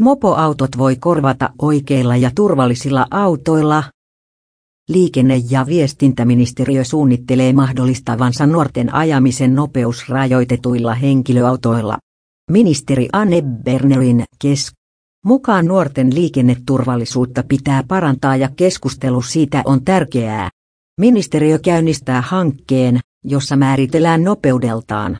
Mopoautot voi korvata oikeilla ja turvallisilla autoilla. Liikenne- ja viestintäministeriö suunnittelee mahdollistavansa nuorten ajamisen nopeusrajoitetuilla henkilöautoilla. Ministeri Anne Bernerin kesk. mukaan nuorten liikenneturvallisuutta pitää parantaa ja keskustelu siitä on tärkeää. Ministeriö käynnistää hankkeen, jossa määritellään nopeudeltaan